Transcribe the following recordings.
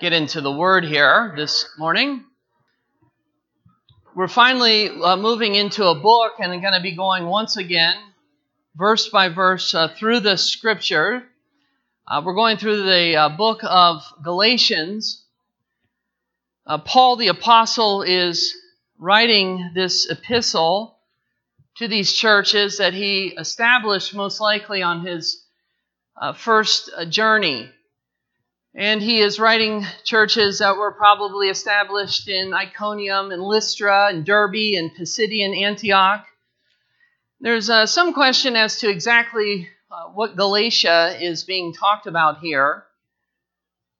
get into the word here this morning. We're finally uh, moving into a book and going to be going once again, verse by verse, uh, through the scripture. Uh, we're going through the uh, book of Galatians. Uh, Paul the Apostle is writing this epistle to these churches that he established most likely on his uh, first journey. And he is writing churches that were probably established in Iconium and Lystra and Derbe and Pisidian Antioch. There's uh, some question as to exactly uh, what Galatia is being talked about here.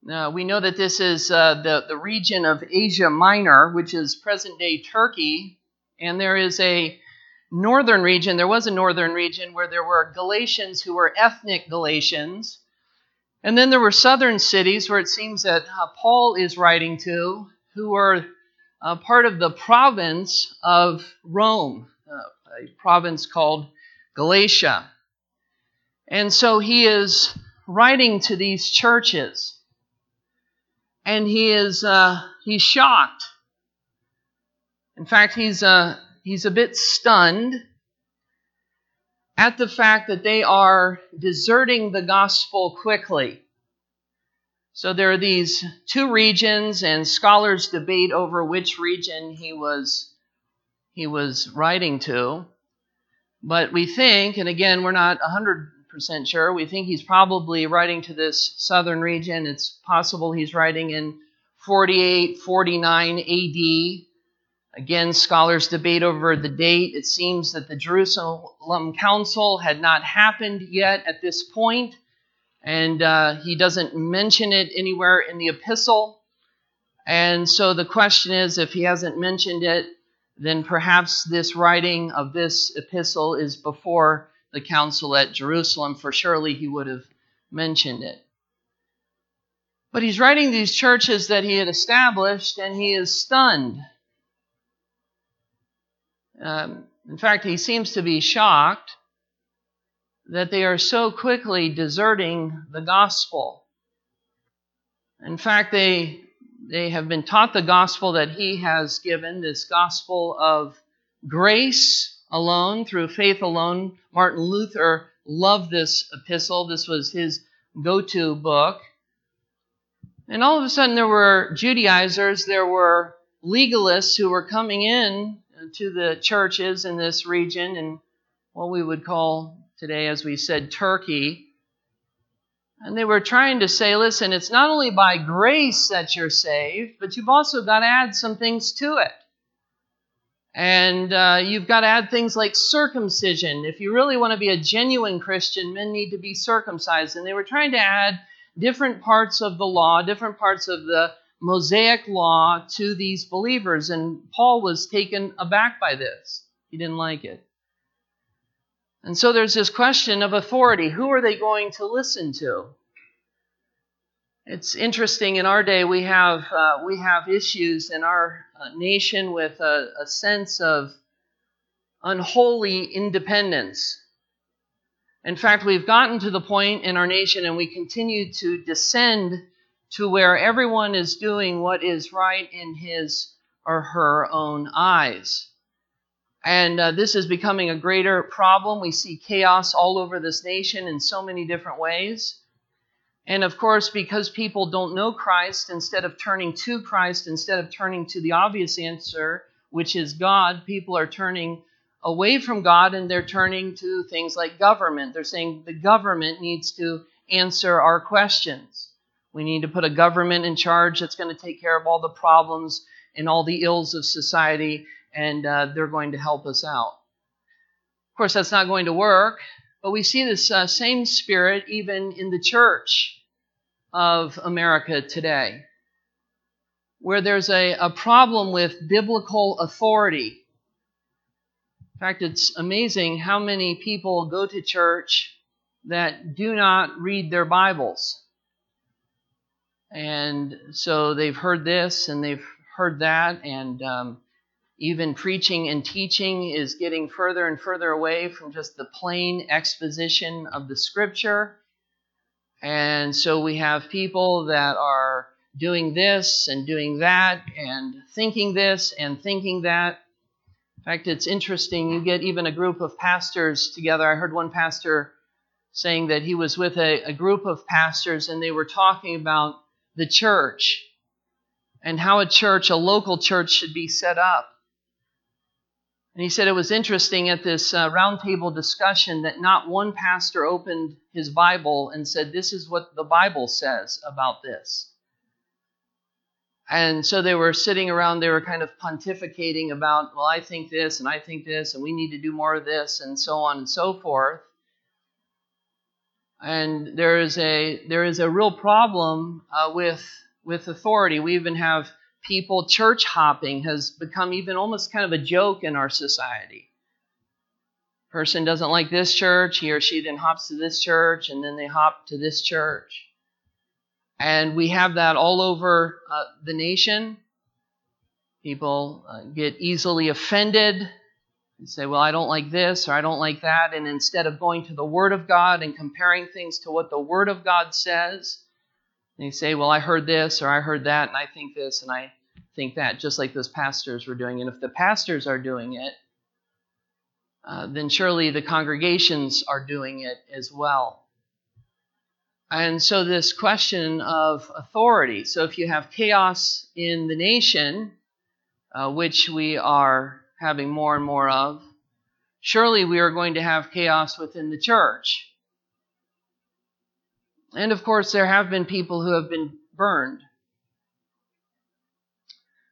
Uh, we know that this is uh, the, the region of Asia Minor, which is present day Turkey, and there is a northern region, there was a northern region where there were Galatians who were ethnic Galatians and then there were southern cities where it seems that uh, Paul is writing to, who were uh, part of the province of Rome, uh, a province called Galatia. And so he is writing to these churches, and he is uh, he's shocked. In fact, he's uh, he's a bit stunned at the fact that they are deserting the gospel quickly. So there are these two regions, and scholars debate over which region he was he was writing to. But we think, and again, we're not 100% sure, we think he's probably writing to this southern region. It's possible he's writing in 48, 49 AD. Again, scholars debate over the date. It seems that the Jerusalem Council had not happened yet at this point, and uh, he doesn't mention it anywhere in the epistle. And so the question is if he hasn't mentioned it, then perhaps this writing of this epistle is before the council at Jerusalem, for surely he would have mentioned it. But he's writing these churches that he had established, and he is stunned um, in fact, he seems to be shocked that they are so quickly deserting the gospel. In fact, they, they have been taught the gospel that he has given, this gospel of grace alone, through faith alone. Martin Luther loved this epistle. This was his go to book. And all of a sudden, there were Judaizers, there were legalists who were coming in to the churches in this region in what we would call today, as we said, Turkey. And they were trying to say, listen, it's not only by grace that you're saved, but you've also got to add some things to it. And uh, you've got to add things like circumcision. If you really want to be a genuine Christian, men need to be circumcised. And they were trying to add different parts of the law, different parts of the Mosaic law to these believers. And Paul was taken aback by this. He didn't like it. And so there's this question of authority. Who are they going to listen to? It's interesting. In our day, we have uh, we have issues in our uh, nation with a, a sense of unholy independence. In fact, we've gotten to the point in our nation, and we continue to descend to where everyone is doing what is right in his or her own eyes. And uh, this is becoming a greater problem. We see chaos all over this nation in so many different ways. And of course, because people don't know Christ, instead of turning to Christ, instead of turning to the obvious answer, which is God, people are turning away from God and they're turning to things like government. They're saying the government needs to answer our questions. We need to put a government in charge that's going to take care of all the problems and all the ills of society, and uh, they're going to help us out. Of course, that's not going to work, but we see this uh, same spirit even in the church of America today, where there's a, a problem with biblical authority. In fact, it's amazing how many people go to church that do not read their Bibles. And so they've heard this and they've heard that, and um, even preaching and teaching is getting further and further away from just the plain exposition of the scripture. And so we have people that are doing this and doing that and thinking this and thinking that. In fact, it's interesting. You get even a group of pastors together. I heard one pastor saying that he was with a, a group of pastors and they were talking about the church and how a church, a local church, should be set up. And he said it was interesting at this uh, roundtable discussion that not one pastor opened his Bible and said, This is what the Bible says about this. And so they were sitting around, they were kind of pontificating about, well, I think this and I think this, and we need to do more of this, and so on and so forth. And there is a there is a real problem uh, with with authority. We even have people, church hopping has become even almost kind of a joke in our society. Person doesn't like this church, he or she then hops to this church, and then they hop to this church. And we have that all over uh, the nation. People uh, get easily offended and say, Well, I don't like this or I don't like that. And instead of going to the Word of God and comparing things to what the Word of God says, you say, Well, I heard this or I heard that, and I think this and I think that, just like those pastors were doing. And if the pastors are doing it, uh, then surely the congregations are doing it as well. And so, this question of authority. So, if you have chaos in the nation, uh, which we are having more and more of, surely we are going to have chaos within the church. And of course, there have been people who have been burned.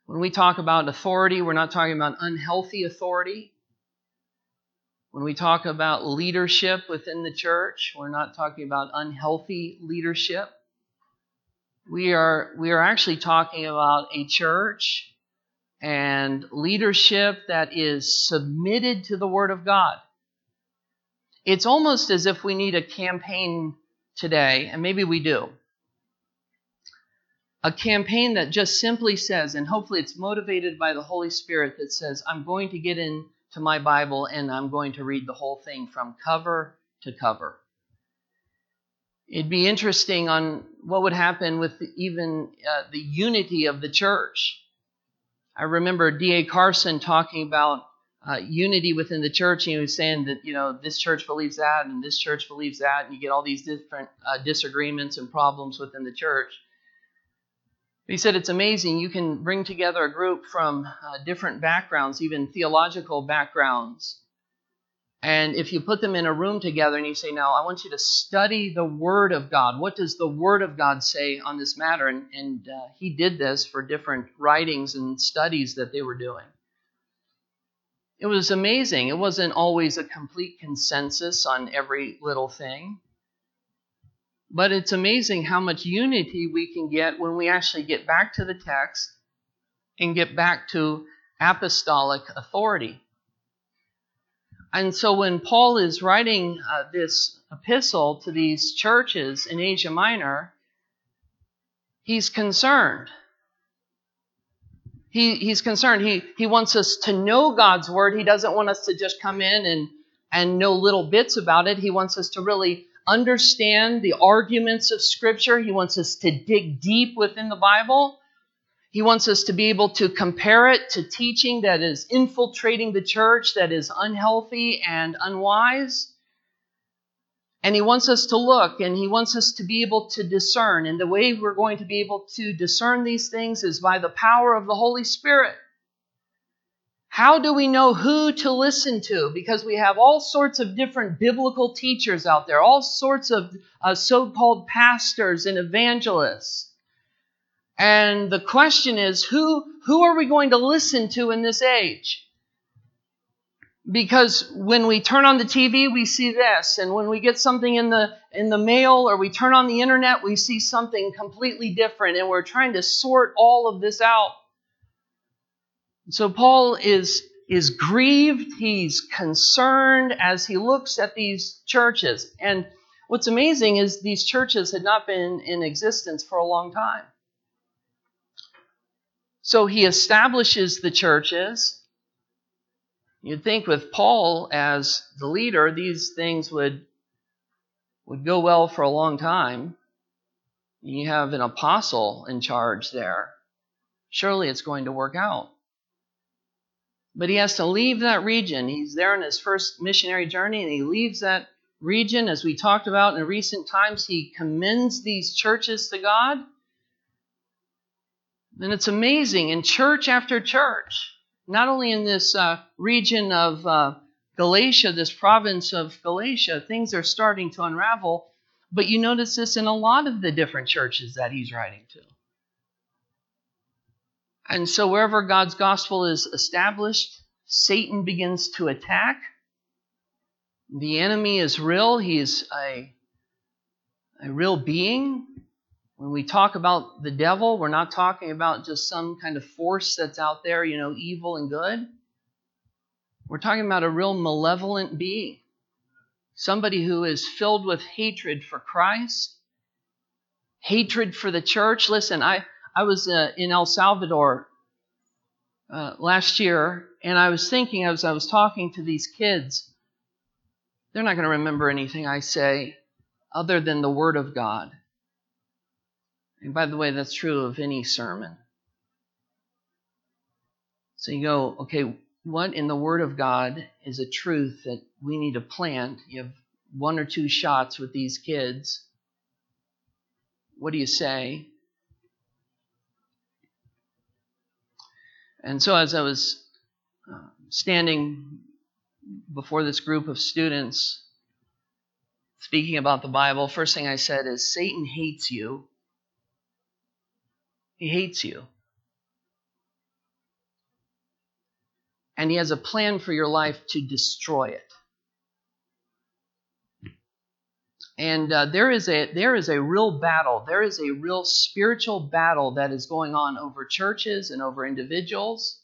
When we talk about authority, we're not talking about unhealthy authority. When we talk about leadership within the church, we're not talking about unhealthy leadership. We are, we are actually talking about a church and leadership that is submitted to the Word of God. It's almost as if we need a campaign today, and maybe we do. A campaign that just simply says, and hopefully it's motivated by the Holy Spirit, that says, I'm going to get into my Bible and I'm going to read the whole thing from cover to cover. It'd be interesting on what would happen with even uh, the unity of the church. I remember D.A. Carson talking about uh, unity within the church. And he was saying that, you know, this church believes that and this church believes that, and you get all these different uh, disagreements and problems within the church. He said it's amazing. You can bring together a group from uh, different backgrounds, even theological backgrounds. And if you put them in a room together and you say, Now, I want you to study the Word of God. What does the Word of God say on this matter? And, and uh, he did this for different writings and studies that they were doing it was amazing. It wasn't always a complete consensus on every little thing. But it's amazing how much unity we can get when we actually get back to the text and get back to apostolic authority. And so when Paul is writing uh, this epistle to these churches in Asia Minor, he's concerned he, he's concerned. He, he wants us to know God's word. He doesn't want us to just come in and, and know little bits about it. He wants us to really understand the arguments of Scripture. He wants us to dig deep within the Bible. He wants us to be able to compare it to teaching that is infiltrating the church, that is unhealthy and unwise. And he wants us to look and he wants us to be able to discern. And the way we're going to be able to discern these things is by the power of the Holy Spirit. How do we know who to listen to? Because we have all sorts of different biblical teachers out there, all sorts of uh, so called pastors and evangelists. And the question is who, who are we going to listen to in this age? because when we turn on the TV, we see this, and when we get something in the in the mail or we turn on the internet, we see something completely different, and we're trying to sort all of this out. So Paul is is grieved, he's concerned as he looks at these churches. And what's amazing is these churches had not been in existence for a long time. So he establishes the churches You'd think with Paul as the leader, these things would, would go well for a long time. You have an apostle in charge there. Surely it's going to work out. But he has to leave that region. He's there in his first missionary journey, and he leaves that region. As we talked about in recent times, he commends these churches to God. And it's amazing in church after church, not only in this uh, region of uh, Galatia, this province of Galatia, things are starting to unravel. But you notice this in a lot of the different churches that he's writing to. And so, wherever God's gospel is established, Satan begins to attack. The enemy is real, he is a, a real being. When we talk about the devil, we're not talking about just some kind of force that's out there, you know, evil and good. We're talking about a real malevolent being, somebody who is filled with hatred for Christ, hatred for the church. Listen, I, I was uh, in El Salvador uh, last year, and I was thinking as I was talking to these kids, they're not going to remember anything I say other than the Word of God. And by the way, that's true of any sermon. So you go, okay, what in the Word of God is a truth that we need to plant? You have one or two shots with these kids. What do you say? And so, as I was uh, standing before this group of students, speaking about the Bible, first thing I said is Satan hates you. He hates you. And he has a plan for your life to destroy it. And uh, there is a there is a real battle. There is a real spiritual battle that is going on over churches and over individuals.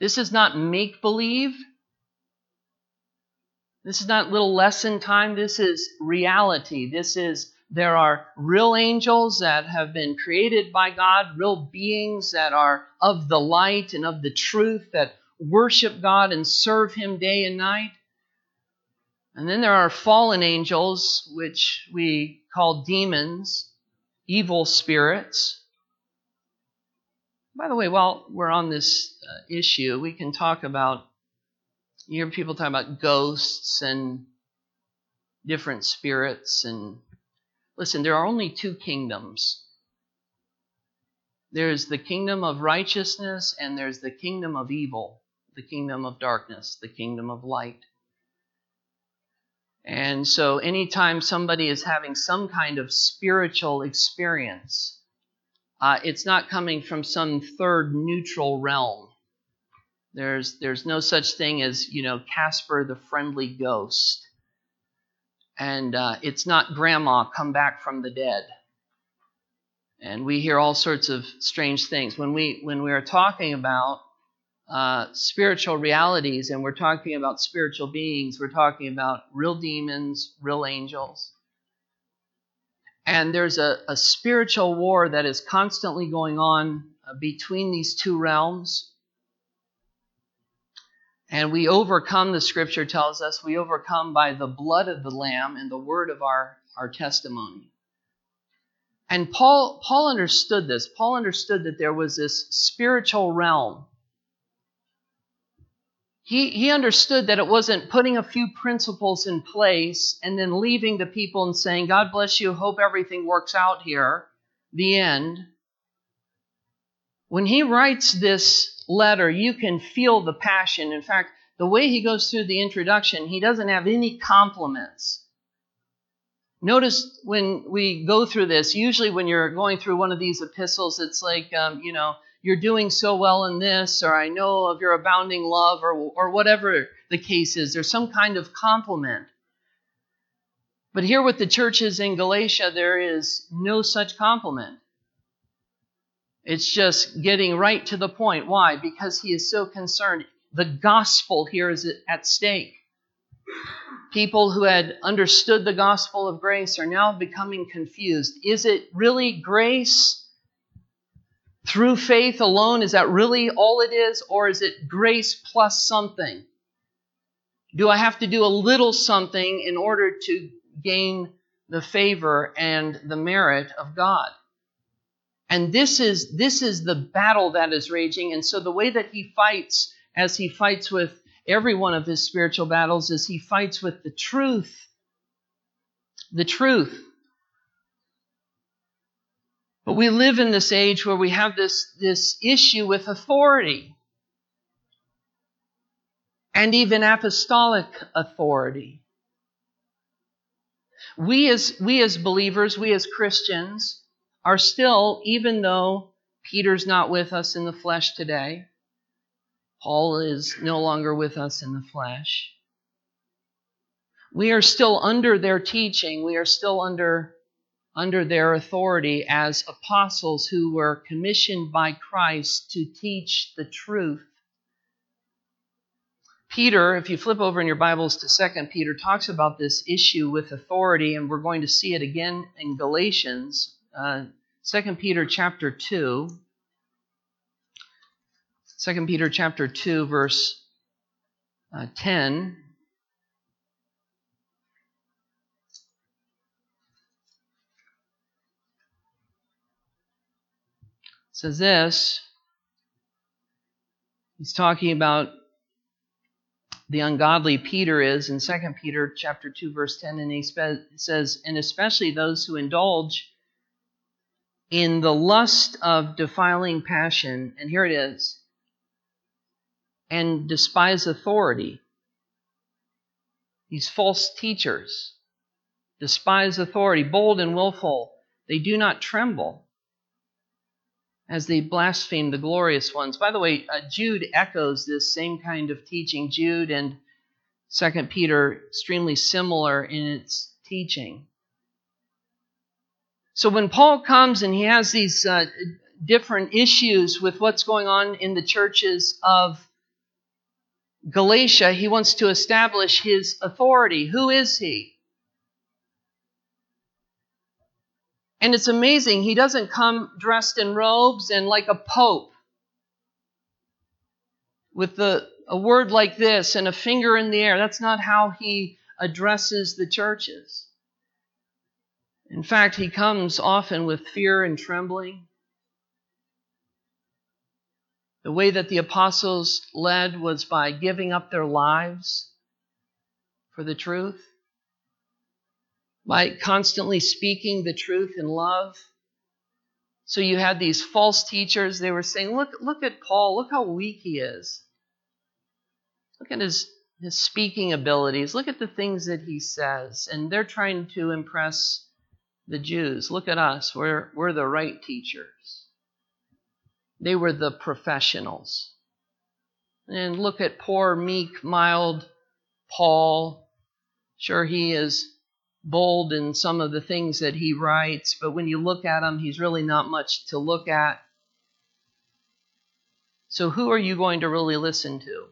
This is not make believe. This is not little lesson time. This is reality. This is there are real angels that have been created by God, real beings that are of the light and of the truth that worship God and serve Him day and night. And then there are fallen angels, which we call demons, evil spirits. By the way, while we're on this uh, issue, we can talk about, you hear people talk about ghosts and different spirits. And listen, there are only two kingdoms there's the kingdom of righteousness, and there's the kingdom of evil, the kingdom of darkness, the kingdom of light. And so, anytime somebody is having some kind of spiritual experience, uh, it's not coming from some third neutral realm. There's, there's no such thing as, you know, Casper the friendly ghost. And uh, it's not grandma come back from the dead. And we hear all sorts of strange things. When we, when we are talking about uh, spiritual realities and we're talking about spiritual beings, we're talking about real demons, real angels. And there's a, a spiritual war that is constantly going on uh, between these two realms. And we overcome, the scripture tells us, we overcome by the blood of the Lamb and the word of our, our testimony. And Paul, Paul understood this. Paul understood that there was this spiritual realm he, he understood that it wasn't putting a few principles in place and then leaving the people and saying, God bless you, hope everything works out here, the end. When he writes this letter, you can feel the passion. In fact, the way he goes through the introduction, he doesn't have any compliments. Notice when we go through this, usually when you're going through one of these epistles, it's like, um, you know, you're doing so well in this, or I know of your abounding love, or, or whatever the case is. There's some kind of compliment. But here with the churches in Galatia, there is no such compliment. It's just getting right to the point. Why? Because he is so concerned. The gospel here is at stake. People who had understood the gospel of grace are now becoming confused. Is it really grace through faith alone, is that really all it is? Or is it grace plus something? Do I have to do a little something in order to gain the favor and the merit of God. And this is this is the battle that is raging. And so the way that he fights as he fights with every one of his spiritual battles is he fights with the truth. The truth. But we live in this age where we have this, this issue with authority and even apostolic authority. We as, we as believers, we as Christians, are still, even though Peter's not with us in the flesh today, Paul is no longer with us in the flesh. We are still under their teaching. We are still under, under their authority as apostles who were commissioned by Christ to teach the truth. Peter, if you flip over in your Bibles to 2 Peter, talks about this issue with authority, and we're going to see it again in Galatians. Uh, Peter chapter 2. 2 Peter chapter 2, verse uh, 10. says this. He's talking about the ungodly Peter is in 2 Peter chapter 2 verse 10 and he says and especially those who indulge in the lust of defiling passion and here it is and despise authority. These false teachers despise authority, bold and willful. They do not tremble as they blaspheme the glorious ones. By the way, uh, Jude echoes this same kind of teaching. Jude and Second Peter extremely similar in its teaching. So when Paul comes and he has these uh, different issues with what's going on in the churches of Galatia, he wants to establish his authority. Who is he? And it's amazing, he doesn't come dressed in robes and like a pope with the, a word like this and a finger in the air. That's not how he addresses the churches. In fact, he comes often with fear and trembling. The way that the apostles led was by giving up their lives for the truth, by constantly speaking the truth in love. So you had these false teachers, they were saying, Look, look at Paul, look how weak he is. Look at his, his speaking abilities, look at the things that he says. And they're trying to impress the Jews. Look at us, we're, we're the right teachers. They were the professionals. And look at poor, meek, mild Paul. Sure, he is bold in some of the things that he writes, but when you look at him, he's really not much to look at. So, who are you going to really listen to?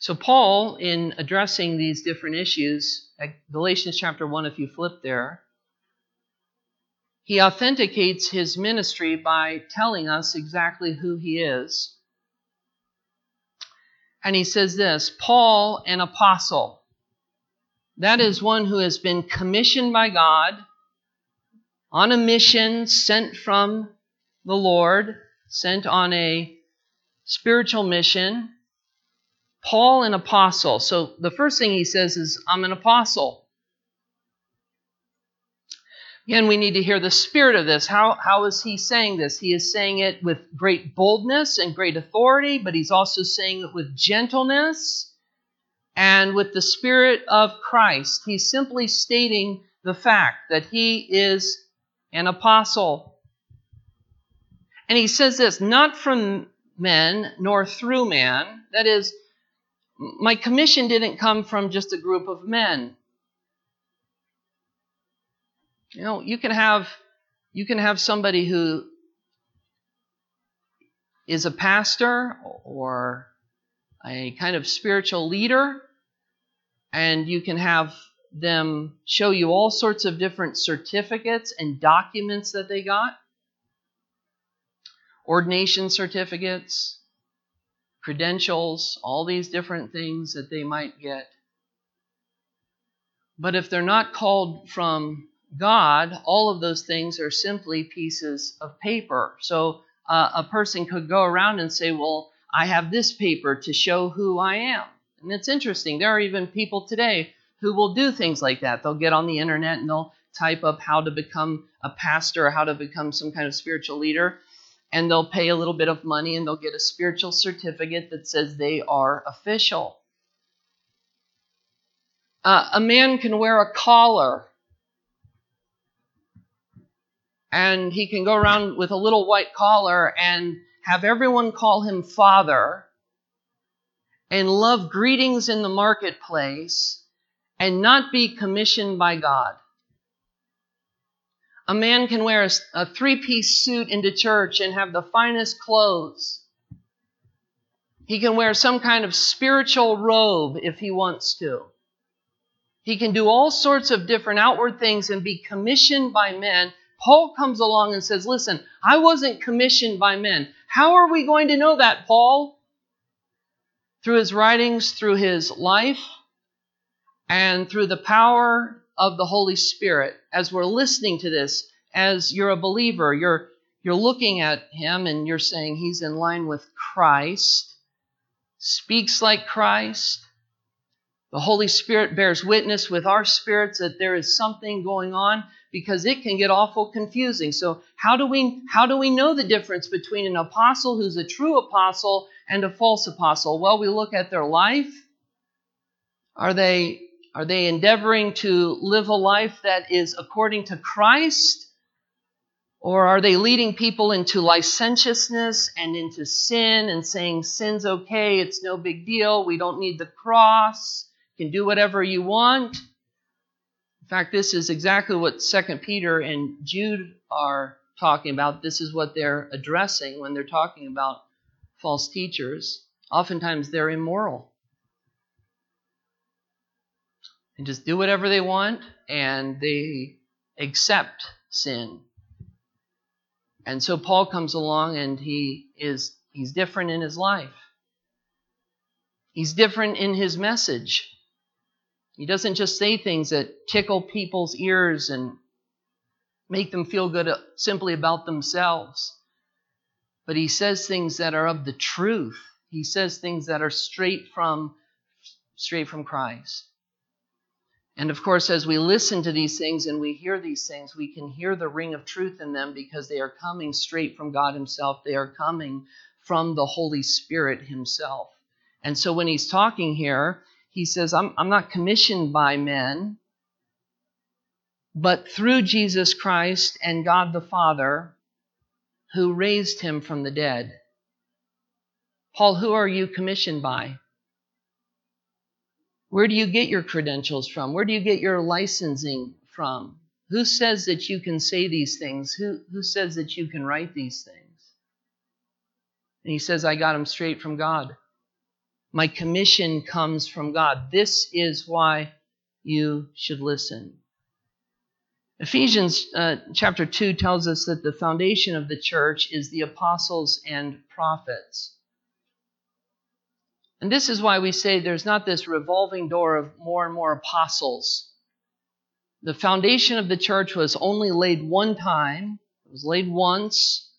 So, Paul, in addressing these different issues, Galatians chapter 1, if you flip there, he authenticates his ministry by telling us exactly who he is. And he says this Paul, an apostle. That is one who has been commissioned by God on a mission sent from the Lord, sent on a spiritual mission. Paul, an apostle. So the first thing he says is, I'm an apostle. Again, we need to hear the spirit of this. How, how is he saying this? He is saying it with great boldness and great authority, but he's also saying it with gentleness and with the spirit of Christ. He's simply stating the fact that he is an apostle. And he says this not from men nor through man. That is, my commission didn't come from just a group of men. You know, you can have you can have somebody who is a pastor or a kind of spiritual leader, and you can have them show you all sorts of different certificates and documents that they got ordination certificates, credentials, all these different things that they might get. But if they're not called from God, all of those things are simply pieces of paper. So uh, a person could go around and say, Well, I have this paper to show who I am. And it's interesting. There are even people today who will do things like that. They'll get on the internet and they'll type up how to become a pastor or how to become some kind of spiritual leader. And they'll pay a little bit of money and they'll get a spiritual certificate that says they are official. Uh, a man can wear a collar and he can go around with a little white collar and have everyone call him father and love greetings in the marketplace and not be commissioned by God. A man can wear a, three piece suit into church and have the finest clothes. He can wear some kind of spiritual robe if he wants to. He can do all sorts of different outward things and be commissioned by men. Paul comes along and says, Listen, I wasn't commissioned by men. How are we going to know that, Paul? Through his writings, through his life, and through the power of the Holy Spirit. As we're listening to this, as you're a believer, you're, you're looking at him and you're saying he's in line with Christ, speaks like Christ, the Holy Spirit bears witness with our spirits that there is something going on because it can get awful confusing. So how do we how do we know the difference between an apostle who's a true apostle and a false apostle? Well, we look at their life. Are they are they endeavoring to live a life that is according to Christ? Or are they leading people into licentiousness and into sin and saying sin's okay, it's no big deal, we don't need the cross? can do whatever you want. In fact, this is exactly what Second Peter and Jude are talking about. This is what they're addressing when they're talking about false teachers. Oftentimes they're immoral. And just do whatever they want and they accept sin. And so Paul comes along and he is he's different in his life. He's different in his message. He doesn't just say things that tickle people's ears and make them feel good simply about themselves. But he says things that are of the truth. He says things that are straight from straight from Christ. And of course, as we listen to these things and we hear these things, we can hear the ring of truth in them because they are coming straight from God Himself. They are coming from the Holy Spirit Himself. And so when He's talking here, he says, I'm, I'm not commissioned by men, but through Jesus Christ and God the Father who raised him from the dead. Paul, who are you commissioned by? Where do you get your credentials from? Where do you get your licensing from? Who says that you can say these things? Who, who says that you can write these things? And he says, I got them straight from God. My commission comes from God. This is why you should listen. Ephesians uh, chapter 2 tells us that the foundation of the church is the apostles and prophets. And this is why we say there's not this revolving door of more and more apostles. The foundation of the church was only laid one time, it was laid once,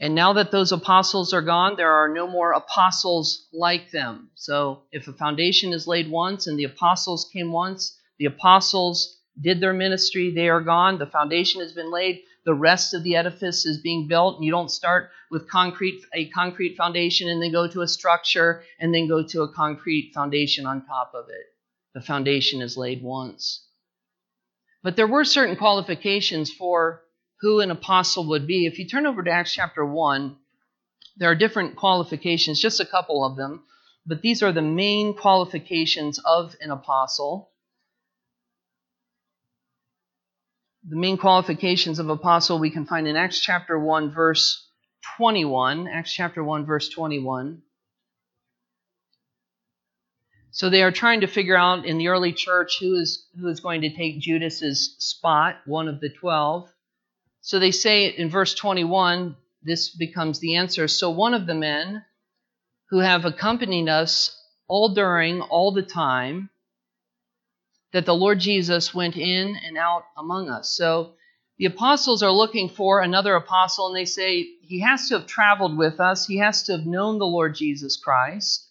and now that those apostles are gone, there are no more apostles like them. So if a foundation is laid once and the apostles came once, the apostles did their ministry, they are gone. The foundation has been laid. The rest of the edifice is being built. And you don't start with concrete a concrete foundation and then go to a structure and then go to a concrete foundation on top of it. The foundation is laid once. But there were certain qualifications for who an apostle would be. If you turn over to Acts chapter 1, there are different qualifications, just a couple of them, but these are the main qualifications of an apostle. The main qualifications of apostle we can find in Acts chapter 1 verse 21, Acts chapter 1 verse 21. So they are trying to figure out in the early church who is who is going to take Judas's spot, one of the 12. So they say in verse 21, this becomes the answer. So one of the men who have accompanied us all during, all the time, that the Lord Jesus went in and out among us. So the apostles are looking for another apostle, and they say he has to have traveled with us, he has to have known the Lord Jesus Christ.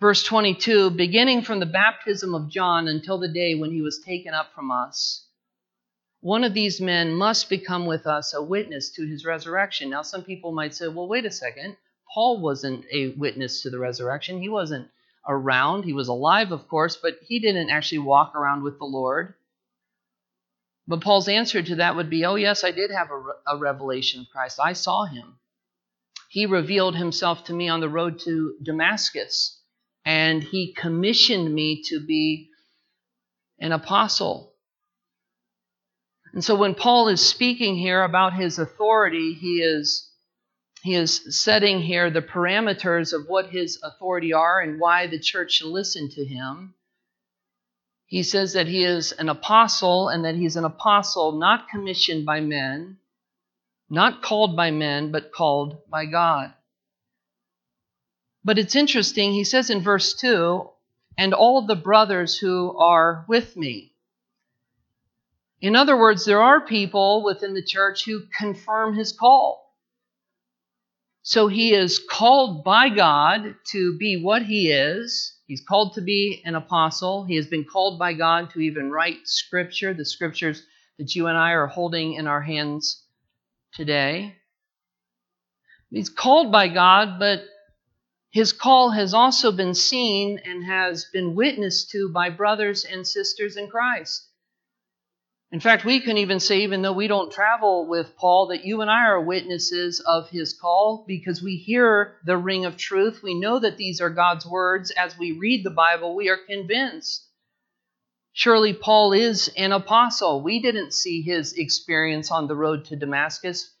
Verse 22 beginning from the baptism of John until the day when he was taken up from us, one of these men must become with us a witness to his resurrection. Now, some people might say, well, wait a second. Paul wasn't a witness to the resurrection. He wasn't around. He was alive, of course, but he didn't actually walk around with the Lord. But Paul's answer to that would be, oh, yes, I did have a, a revelation of Christ. I saw him. He revealed himself to me on the road to Damascus, and he commissioned me to be an apostle. And so when Paul is speaking here about his authority, he is he is setting here the parameters of what his authority are and why the church should listen to him. He says that he is an apostle and that he's an apostle not commissioned by men, not called by men, but called by God. But it's interesting, he says in verse 2 and all the brothers who are with me. In other words, there are people within the church who confirm his call. So he is called by God to be what he is. He's called to be an apostle. He has been called by God to even write scripture, the scriptures that you and I are holding in our hands today. He's called by God, but his call has also been seen and has been witnessed to by brothers and sisters in Christ. In fact, we can even say, even though we don't travel with Paul, that you and I are witnesses of his call because we hear the ring of truth. We know that these are God's words. As we read the Bible, we are convinced. Surely Paul is an apostle. We didn't see his experience on the road to Damascus,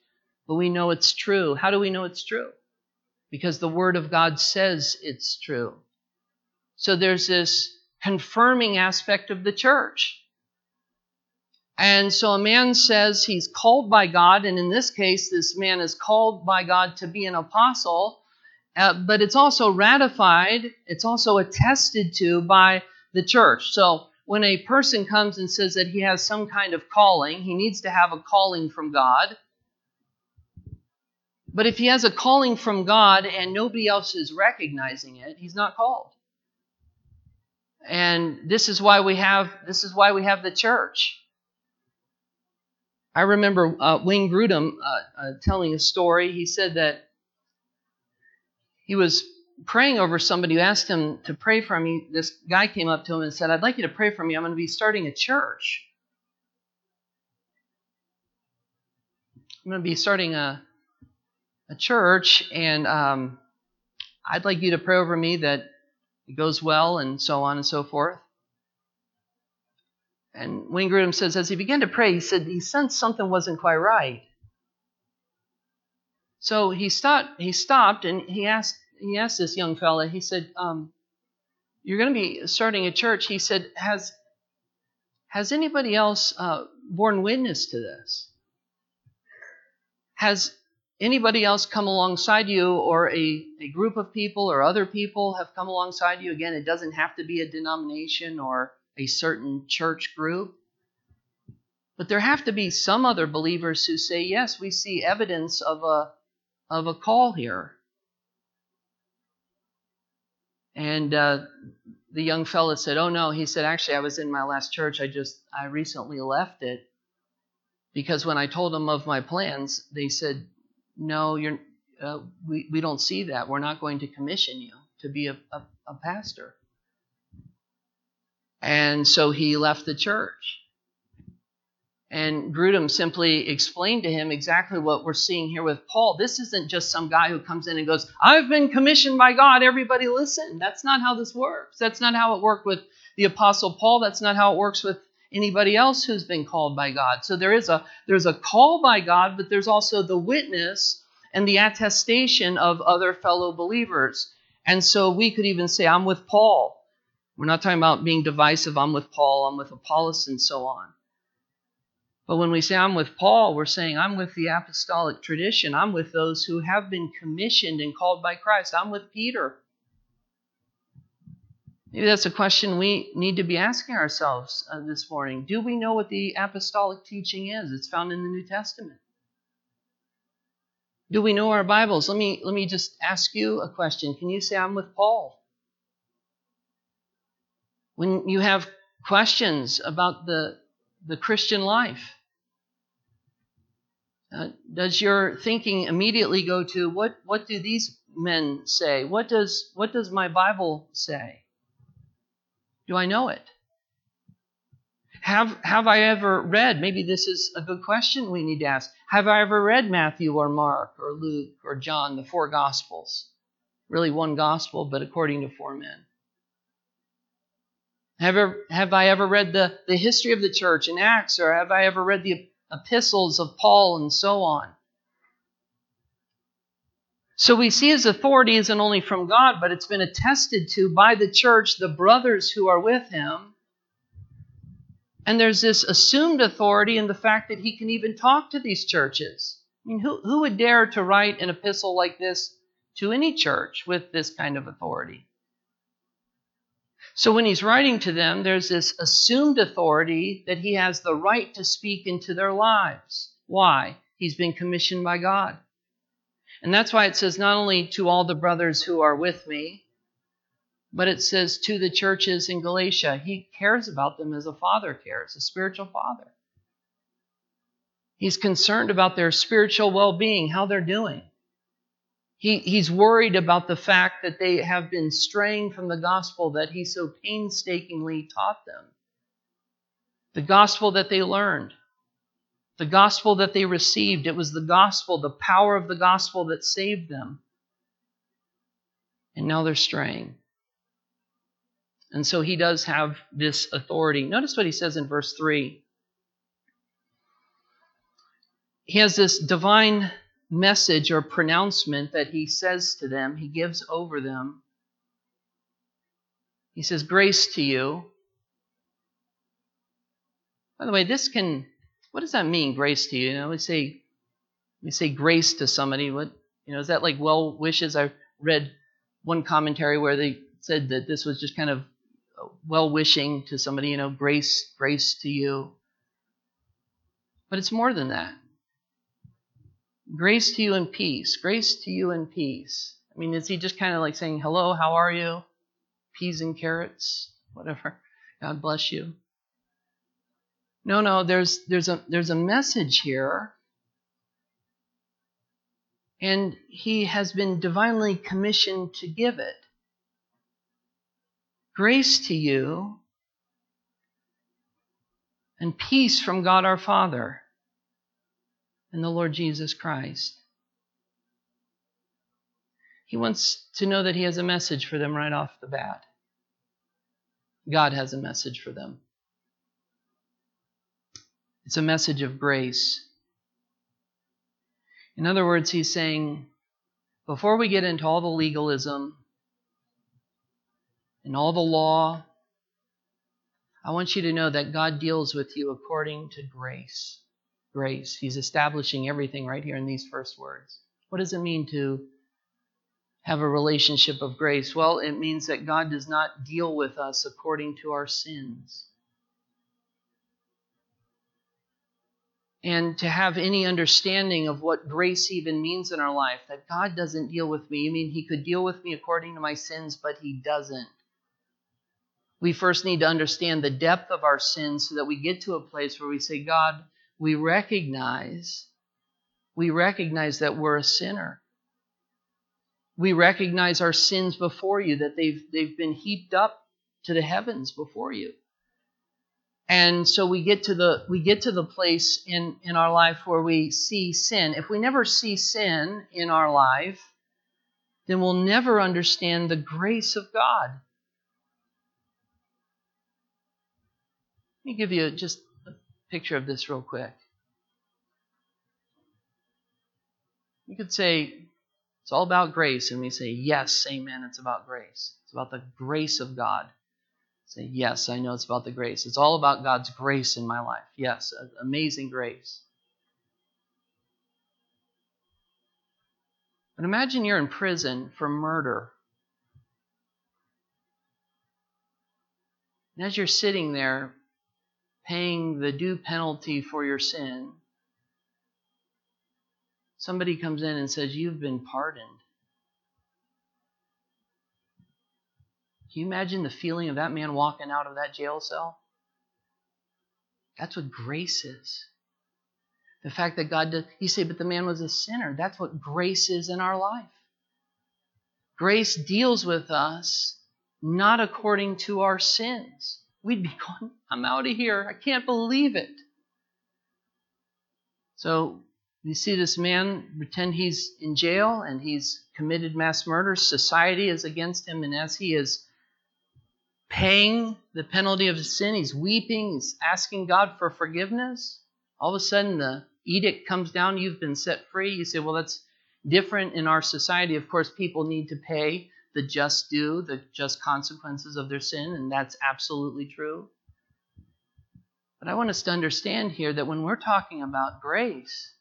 but we know it's true. How do we know it's true? Because the Word of God says it's true. So there's this confirming aspect of the church. And so a man says he's called by God, and in this case, this man is called by God to be an apostle, uh, but it's also ratified, it's also attested to by the church. So when a person comes and says that he has some kind of calling, he needs to have a calling from God. But if he has a calling from God and nobody else is recognizing it, he's not called. And this is why we have this is why we have the church. I remember uh, Wayne Grudem uh, uh, telling a story. He said that he was praying over somebody who asked him to pray for. He, this guy came up to him and said, I'd like you to pray for me. I'm going to be starting a church. I'm going to be starting a, a church, and um, I'd like you to pray over me that it goes well, and so on and so forth. And Wayne Grudem says, as he began to pray, he said he sensed something wasn't quite right. So he stopped. He stopped and he asked. He asked this young fella. He said, um, "You're going to be starting a church." He said, "Has has anybody else uh, borne witness to this? Has anybody else come alongside you, or a, a group of people, or other people have come alongside you? Again, it doesn't have to be a denomination or a certain church group. But there have to be some other believers who say, yes, we see evidence of a, of a call here. And uh, the young fellow said, oh no, he said, actually, I was in my last church. I just, I recently left it. Because when I told them of my plans, they said, no, you're, uh, we, we don't see that. We're not going to commission you to be a, a, a pastor. And so he left the church. And Grudem simply explained to him exactly what we're seeing here with Paul. This isn't just some guy who comes in and goes, I've been commissioned by God, everybody listen. That's not how this works. That's not how it worked with the Apostle Paul. That's not how it works with anybody else who's been called by God. So there is a there's a call by God, but there's also the witness and the attestation of other fellow believers. And so we could even say, I'm with Paul. We're not talking about being divisive. I'm with Paul, I'm with Apollos, and so on. But when we say I'm with Paul, we're saying I'm with the apostolic tradition. I'm with those who have been commissioned and called by Christ. I'm with Peter. Maybe that's a question we need to be asking ourselves uh, this morning. Do we know what the apostolic teaching is? It's found in the New Testament. Do we know our Bibles? Let me let me just ask you a question. Can you say I'm with Paul? When you have questions about the the Christian life, uh, does your thinking immediately go to what what do these men say? What does what does my Bible say? Do I know it? Have, have I ever read? Maybe this is a good question we need to ask. Have I ever read Matthew or Mark or Luke or John, the four Gospels? Really one Gospel, but according to four men. Have, ever, have I ever read the, the history of the church in Acts, or have I ever read the epistles of Paul and so on? So we see his authority isn't only from God, but it's been attested to by the church, the brothers who are with him. And there's this assumed authority in the fact that he can even talk to these churches. I mean, who, who would dare to write an epistle like this to any church with this kind of authority? So when he's writing to them, there's this assumed authority that he has the right to speak into their lives. Why? He's been commissioned by God. And that's why it says not only to all the brothers who are with me, but it says to the churches in Galatia. He cares about them as a father cares, a spiritual father. He's concerned about their spiritual well being, how they're doing. He, he's worried about the fact that they have been straying from the gospel that he so painstakingly taught them. The gospel that they learned the gospel that they received. It was the gospel, the power of the gospel that saved them. And now they're straying. And so he does have this authority. Notice what he says in verse 3. He has this divine message or pronouncement that he says to them, he gives over them. He says, Grace to you. By the way, this can what does that mean, grace to you? You know, we say we say grace to somebody. What you know, is that like well wishes? I read one commentary where they said that this was just kind of well wishing to somebody, you know, grace, grace to you. But it's more than that. Grace to you and peace. Grace to you and peace. I mean, is he just kind of like saying, hello, how are you? Peas and carrots, whatever. God bless you. No, no, there's there's a there's a message here. And he has been divinely commissioned to give it. Grace to you and peace from God our Father and the Lord Jesus Christ. He wants to know that he has a message for them right off the bat. God has a message for them. It's a message of grace. In other words, he's saying, before we get into all the legalism and all the law, I want you to know that God deals with you according to grace. Grace. He's establishing everything right here in these first words. What does it mean to have a relationship of grace? Well, it means that God does not deal with us according to our sins. and to have any understanding of what grace even means in our life. That God doesn't deal with me. You mean He could deal with me according to my sins, but He doesn't. We first need to understand the depth of our sins so that we get to a place where we say, God, we recognize, we recognize that we're a sinner. We recognize our sins before you, that they've, they've been heaped up to the heavens before you. And so we get to the we get to the place in in our life where we see sin. If we never see sin in our life then we'll never understand the grace of god. Let me give you just picture of this real quick you could say it's all about grace and we say yes amen it's about grace it's about the grace of god Say, yes, I know it's about the grace. It's all about God's grace in my life. Yes, amazing grace. But imagine you're in prison for murder. And as you're sitting there paying the due penalty for your sin, somebody comes in and says, You've been pardoned. Can you imagine the feeling of that man walking out of that jail cell? That's what grace is. The fact that God does, you say, but the man was a sinner. That's what grace is in our life. Grace deals with us not according to our sins. We'd be going, I'm out of here. I can't believe it. So you see this man pretend he's in jail and he's committed mass murder. Society is against him, and as he is paying the penalty of his sin, he's weeping, he's asking God for forgiveness. All of a sudden, the edict comes down, you've been set free. You say, well, that's different in our society. Of course, people need to pay the just due, the just consequences of their sin, and that's absolutely true. But I want us to understand here that when we're talking about grace,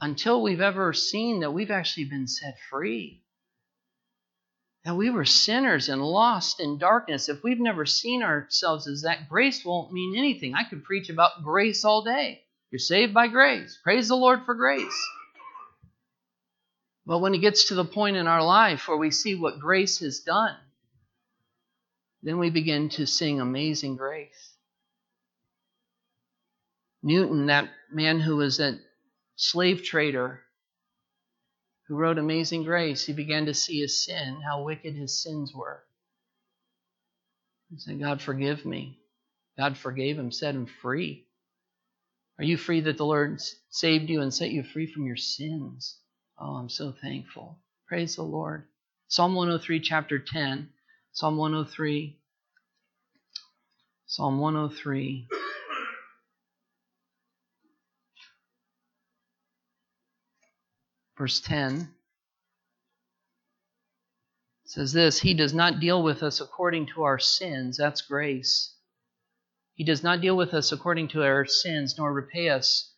until we've ever seen that we've actually been set free, that we were sinners and lost in darkness, if we've never seen ourselves as that, grace won't mean anything. I could preach about grace all day. You're saved by grace. Praise the Lord for grace. But when it gets to the point in our life where we see what grace has done, then we begin to sing Amazing Grace. Newton, that man who was a slave trader who wrote Amazing Grace, he began to see his sin, how wicked his sins were. He said, God, forgive me. God forgave him, set him free. Are you free that the Lord saved you and set you free from your sins? Oh, I'm so thankful. Praise the Lord. Psalm 103, chapter 10. Psalm 103. Psalm 103. Verse 10 says this He does not deal with us according to our sins. That's grace. He does not deal with us according to our sins, nor repay us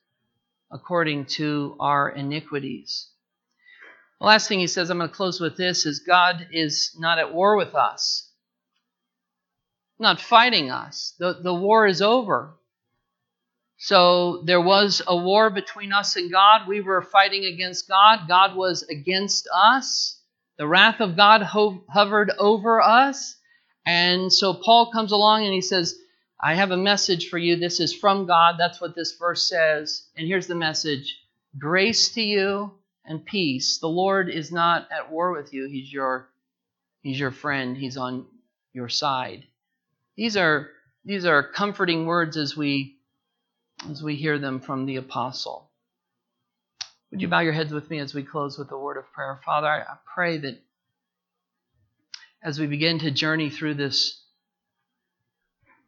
according to our iniquities. The last thing he says, I'm going to close with this, is God is not at war with us, not fighting us. The, the war is over. So there was a war between us and God. We were fighting against God. God was against us. The wrath of God ho- hovered over us. And so Paul comes along and he says, I have a message for you. This is from God. That's what this verse says. And here's the message Grace to you and peace. The Lord is not at war with you. He's your He's your friend. He's on your side. These are these are comforting words as we as we hear them from the apostle. Would you bow your heads with me as we close with a word of prayer? Father, I, pray that as we begin to journey through this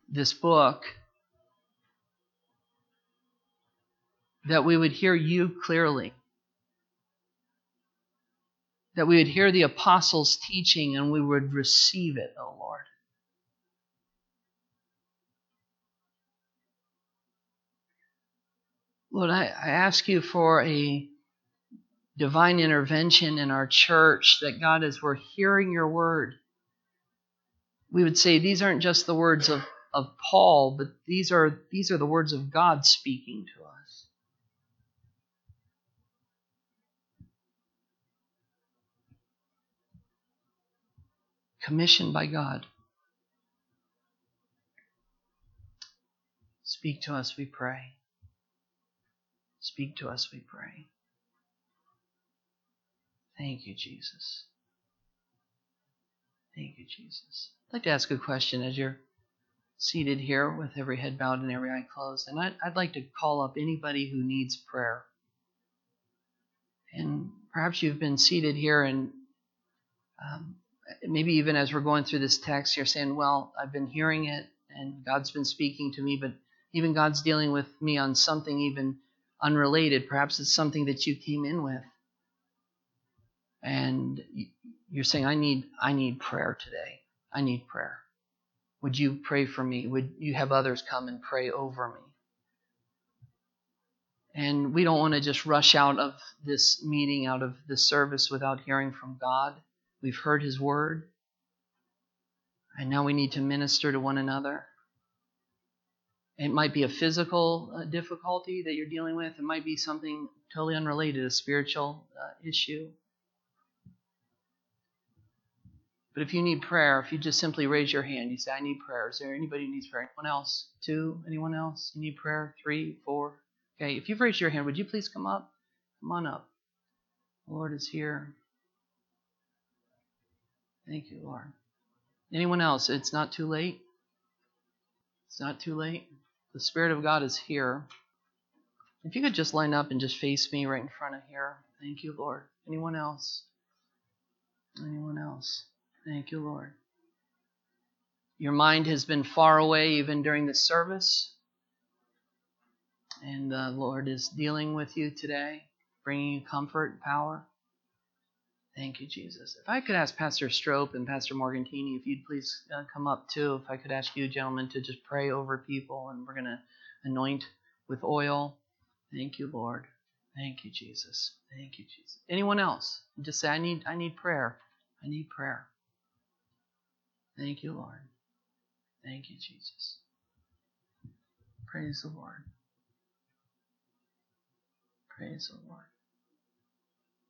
this book that we would hear you clearly that we would hear the apostles' teaching and we would receive it, O Lord. Lord, I, I ask you for a divine intervention in our church that God, as we're hearing your word, we would say these aren't just the words of, of Paul, but these are these are the words of God speaking to us. Commissioned by God. Speak to us, we pray. Speak to us, we pray. Thank you, Jesus. Thank you, Jesus. I'd like to ask a question as you're seated here with every head bowed and every eye closed. And I'd, I'd like to call up anybody who needs prayer. And perhaps you've been seated here and um, maybe even as we're going through this text, you're saying, Well, I've been hearing it and God's been speaking to me, but even God's dealing with me on something even unrelated. Perhaps it's something that you came in with. And you're saying, I need, I need prayer today. I need prayer. Would you pray for me? Would you have others come and pray over me? And we don't want to just rush out of this meeting, out of this service without hearing from God. We've heard his word. And now we need to minister to one another. It might be a physical uh, difficulty that you're dealing with. It might be something totally unrelated, a spiritual uh, issue. But if you need prayer, if you just simply raise your hand, you say, I need prayer. Is there anybody who needs prayer? Anyone else? Two? Anyone else? You need prayer? Three? Four? Okay, if you've raised your hand, would you please come up? Come on up. The Lord is here. Thank you, Lord. Anyone else? It's not too late. It's not too late. The Spirit of God is here. If you could just line up and just face me right in front of here. Thank you, Lord. Anyone else? Anyone else? Thank you, Lord. Your mind has been far away even during the service. And the Lord is dealing with you today, bringing you comfort and power. Thank you, Jesus. If I could ask Pastor Strope and Pastor Morgantini, if you'd please uh, come up too, if I could ask you, gentlemen, to just pray over people, and we're going to anoint with oil. Thank you, Lord. Thank you, Jesus. Thank you, Jesus. Anyone else? Just say, I need, I need prayer. I need prayer. Thank you, Lord. Thank you, Jesus. Praise the Lord. Praise the Lord.